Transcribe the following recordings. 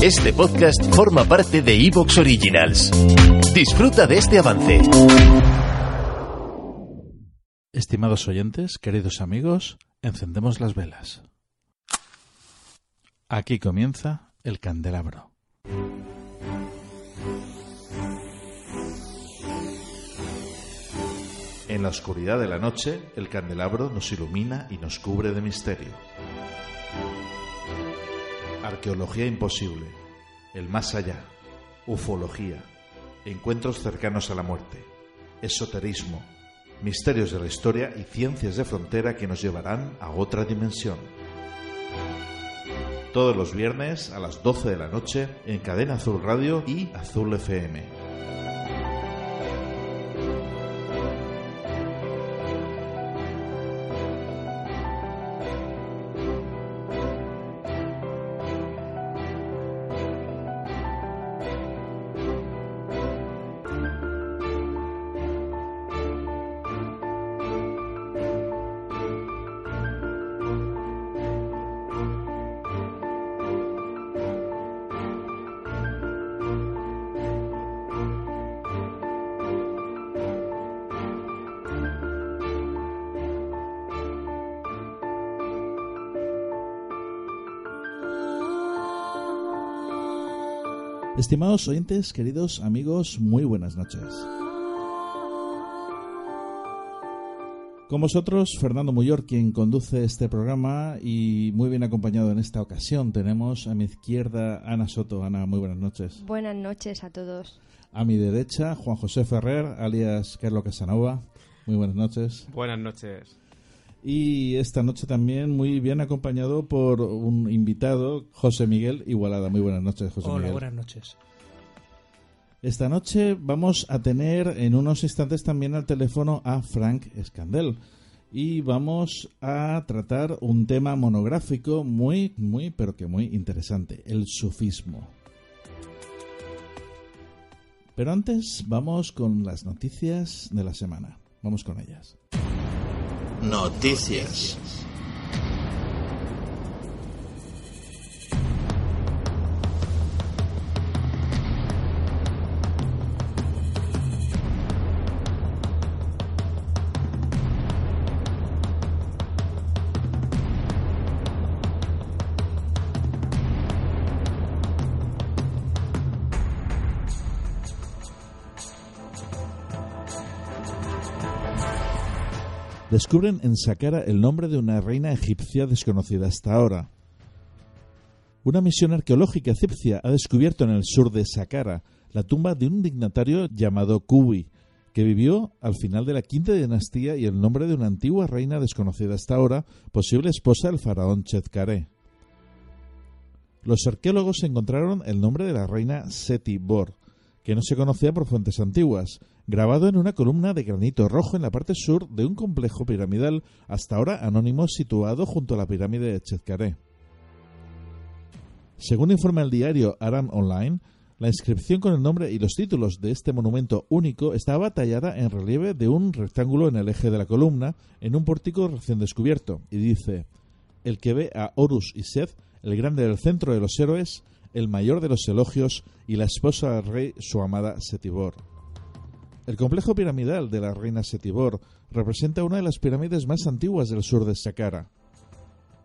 Este podcast forma parte de Evox Originals. Disfruta de este avance. Estimados oyentes, queridos amigos, encendemos las velas. Aquí comienza el candelabro. En la oscuridad de la noche, el candelabro nos ilumina y nos cubre de misterio. Arqueología imposible, el más allá, ufología, encuentros cercanos a la muerte, esoterismo, misterios de la historia y ciencias de frontera que nos llevarán a otra dimensión. Todos los viernes a las 12 de la noche en Cadena Azul Radio y Azul FM. Estimados oyentes, queridos amigos, muy buenas noches. Con vosotros, Fernando Muyor, quien conduce este programa y muy bien acompañado en esta ocasión. Tenemos a mi izquierda Ana Soto. Ana, muy buenas noches. Buenas noches a todos. A mi derecha, Juan José Ferrer, alias Carlos Casanova. Muy buenas noches. Buenas noches. Y esta noche también muy bien acompañado por un invitado, José Miguel Igualada. Muy buenas noches, José Hola, Miguel. buenas noches. Esta noche vamos a tener en unos instantes también al teléfono a Frank Escandel y vamos a tratar un tema monográfico muy, muy, pero que muy interesante, el sufismo. Pero antes vamos con las noticias de la semana. Vamos con ellas. Noticias. Descubren en Saqqara el nombre de una reina egipcia desconocida hasta ahora. Una misión arqueológica egipcia ha descubierto en el sur de Saqqara la tumba de un dignatario llamado Kubi, que vivió al final de la quinta dinastía y el nombre de una antigua reina desconocida hasta ahora, posible esposa del faraón Chetkare. Los arqueólogos encontraron el nombre de la reina Seti Bor, que no se conocía por fuentes antiguas, grabado en una columna de granito rojo en la parte sur de un complejo piramidal hasta ahora anónimo situado junto a la pirámide de Chetkare. Según informa el diario Aram Online, la inscripción con el nombre y los títulos de este monumento único estaba tallada en relieve de un rectángulo en el eje de la columna en un pórtico recién descubierto y dice: El que ve a Horus y Seth, el grande del centro de los héroes, el mayor de los elogios y la esposa del rey, su amada Setibor. El complejo piramidal de la reina Setibor representa una de las pirámides más antiguas del sur de Saqqara.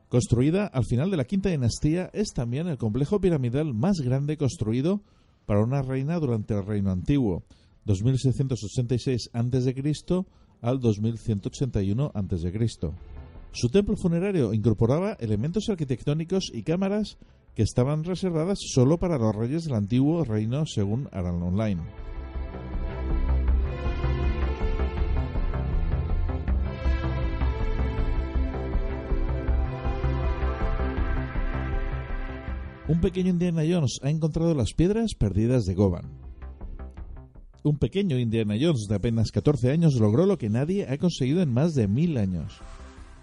Construida al final de la quinta dinastía, es también el complejo piramidal más grande construido para una reina durante el Reino Antiguo, 2686 a.C. al 2181 a.C. Su templo funerario incorporaba elementos arquitectónicos y cámaras que estaban reservadas solo para los reyes del antiguo reino según Aran Online. Un pequeño Indiana Jones ha encontrado las piedras perdidas de Goban. Un pequeño Indiana Jones de apenas 14 años logró lo que nadie ha conseguido en más de mil años.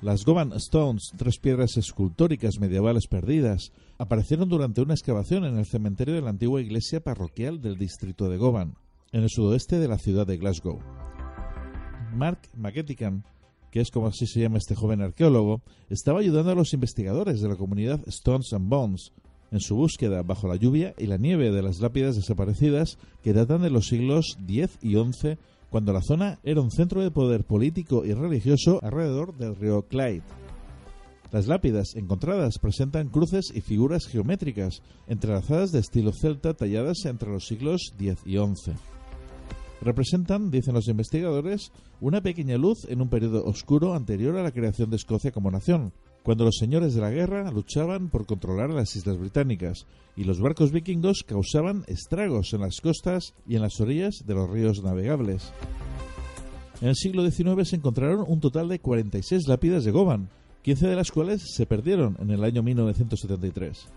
Las Goban Stones, tres piedras escultóricas medievales perdidas, aparecieron durante una excavación en el cementerio de la antigua iglesia parroquial del distrito de Govan, en el sudoeste de la ciudad de Glasgow. Mark McEtican, que es como así se llama este joven arqueólogo, estaba ayudando a los investigadores de la comunidad Stones and Bones en su búsqueda bajo la lluvia y la nieve de las lápidas desaparecidas que datan de los siglos X y XI, cuando la zona era un centro de poder político y religioso alrededor del río Clyde. Las lápidas encontradas presentan cruces y figuras geométricas entrelazadas de estilo celta talladas entre los siglos X y XI. Representan, dicen los investigadores, una pequeña luz en un periodo oscuro anterior a la creación de Escocia como nación, cuando los señores de la guerra luchaban por controlar las islas británicas y los barcos vikingos causaban estragos en las costas y en las orillas de los ríos navegables. En el siglo XIX se encontraron un total de 46 lápidas de Goban, 15 de las cuales se perdieron en el año 1973.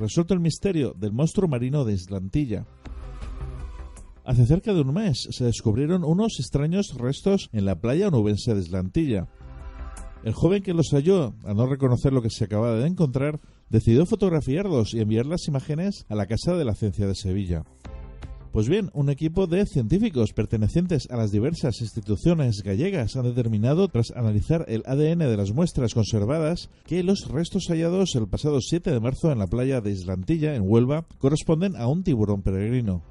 Resuelto el misterio del monstruo marino de Islantilla. Hace cerca de un mes se descubrieron unos extraños restos en la playa onubense de Islantilla. El joven que los halló, al no reconocer lo que se acababa de encontrar, decidió fotografiarlos y enviar las imágenes a la Casa de la Ciencia de Sevilla. Pues bien, un equipo de científicos pertenecientes a las diversas instituciones gallegas han determinado, tras analizar el ADN de las muestras conservadas, que los restos hallados el pasado 7 de marzo en la playa de Islantilla, en Huelva, corresponden a un tiburón peregrino.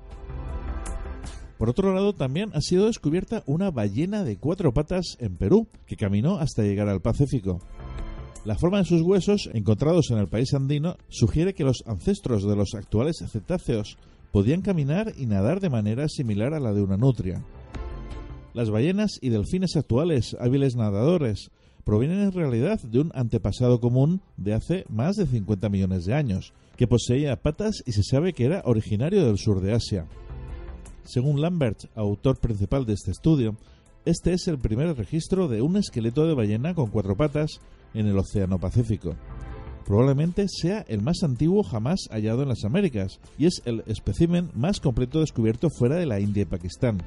Por otro lado, también ha sido descubierta una ballena de cuatro patas en Perú, que caminó hasta llegar al Pacífico. La forma de sus huesos, encontrados en el país andino, sugiere que los ancestros de los actuales cetáceos podían caminar y nadar de manera similar a la de una nutria. Las ballenas y delfines actuales, hábiles nadadores, provienen en realidad de un antepasado común de hace más de 50 millones de años, que poseía patas y se sabe que era originario del sur de Asia. Según Lambert, autor principal de este estudio, este es el primer registro de un esqueleto de ballena con cuatro patas en el Océano Pacífico probablemente sea el más antiguo jamás hallado en las Américas y es el espécimen más completo descubierto fuera de la India y Pakistán.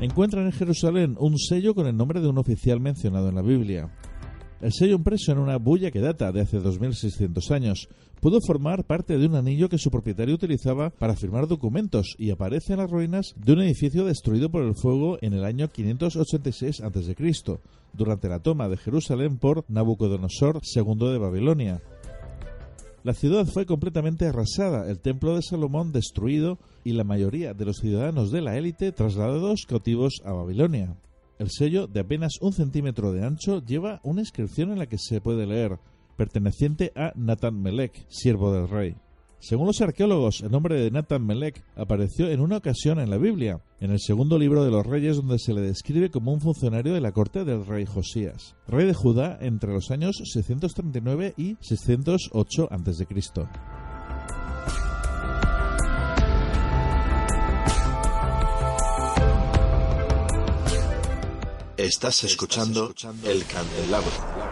Encuentran en Jerusalén un sello con el nombre de un oficial mencionado en la Biblia. El sello impreso en una bulla que data de hace 2600 años pudo formar parte de un anillo que su propietario utilizaba para firmar documentos y aparece en las ruinas de un edificio destruido por el fuego en el año 586 a.C., durante la toma de Jerusalén por Nabucodonosor II de Babilonia. La ciudad fue completamente arrasada, el templo de Salomón destruido y la mayoría de los ciudadanos de la élite trasladados cautivos a Babilonia. El sello, de apenas un centímetro de ancho, lleva una inscripción en la que se puede leer, perteneciente a Nathan Melech, siervo del rey. Según los arqueólogos, el nombre de Nathan Melech apareció en una ocasión en la Biblia, en el segundo libro de los reyes donde se le describe como un funcionario de la corte del rey Josías, rey de Judá entre los años 639 y 608 a.C. Estás escuchando El Candelabro.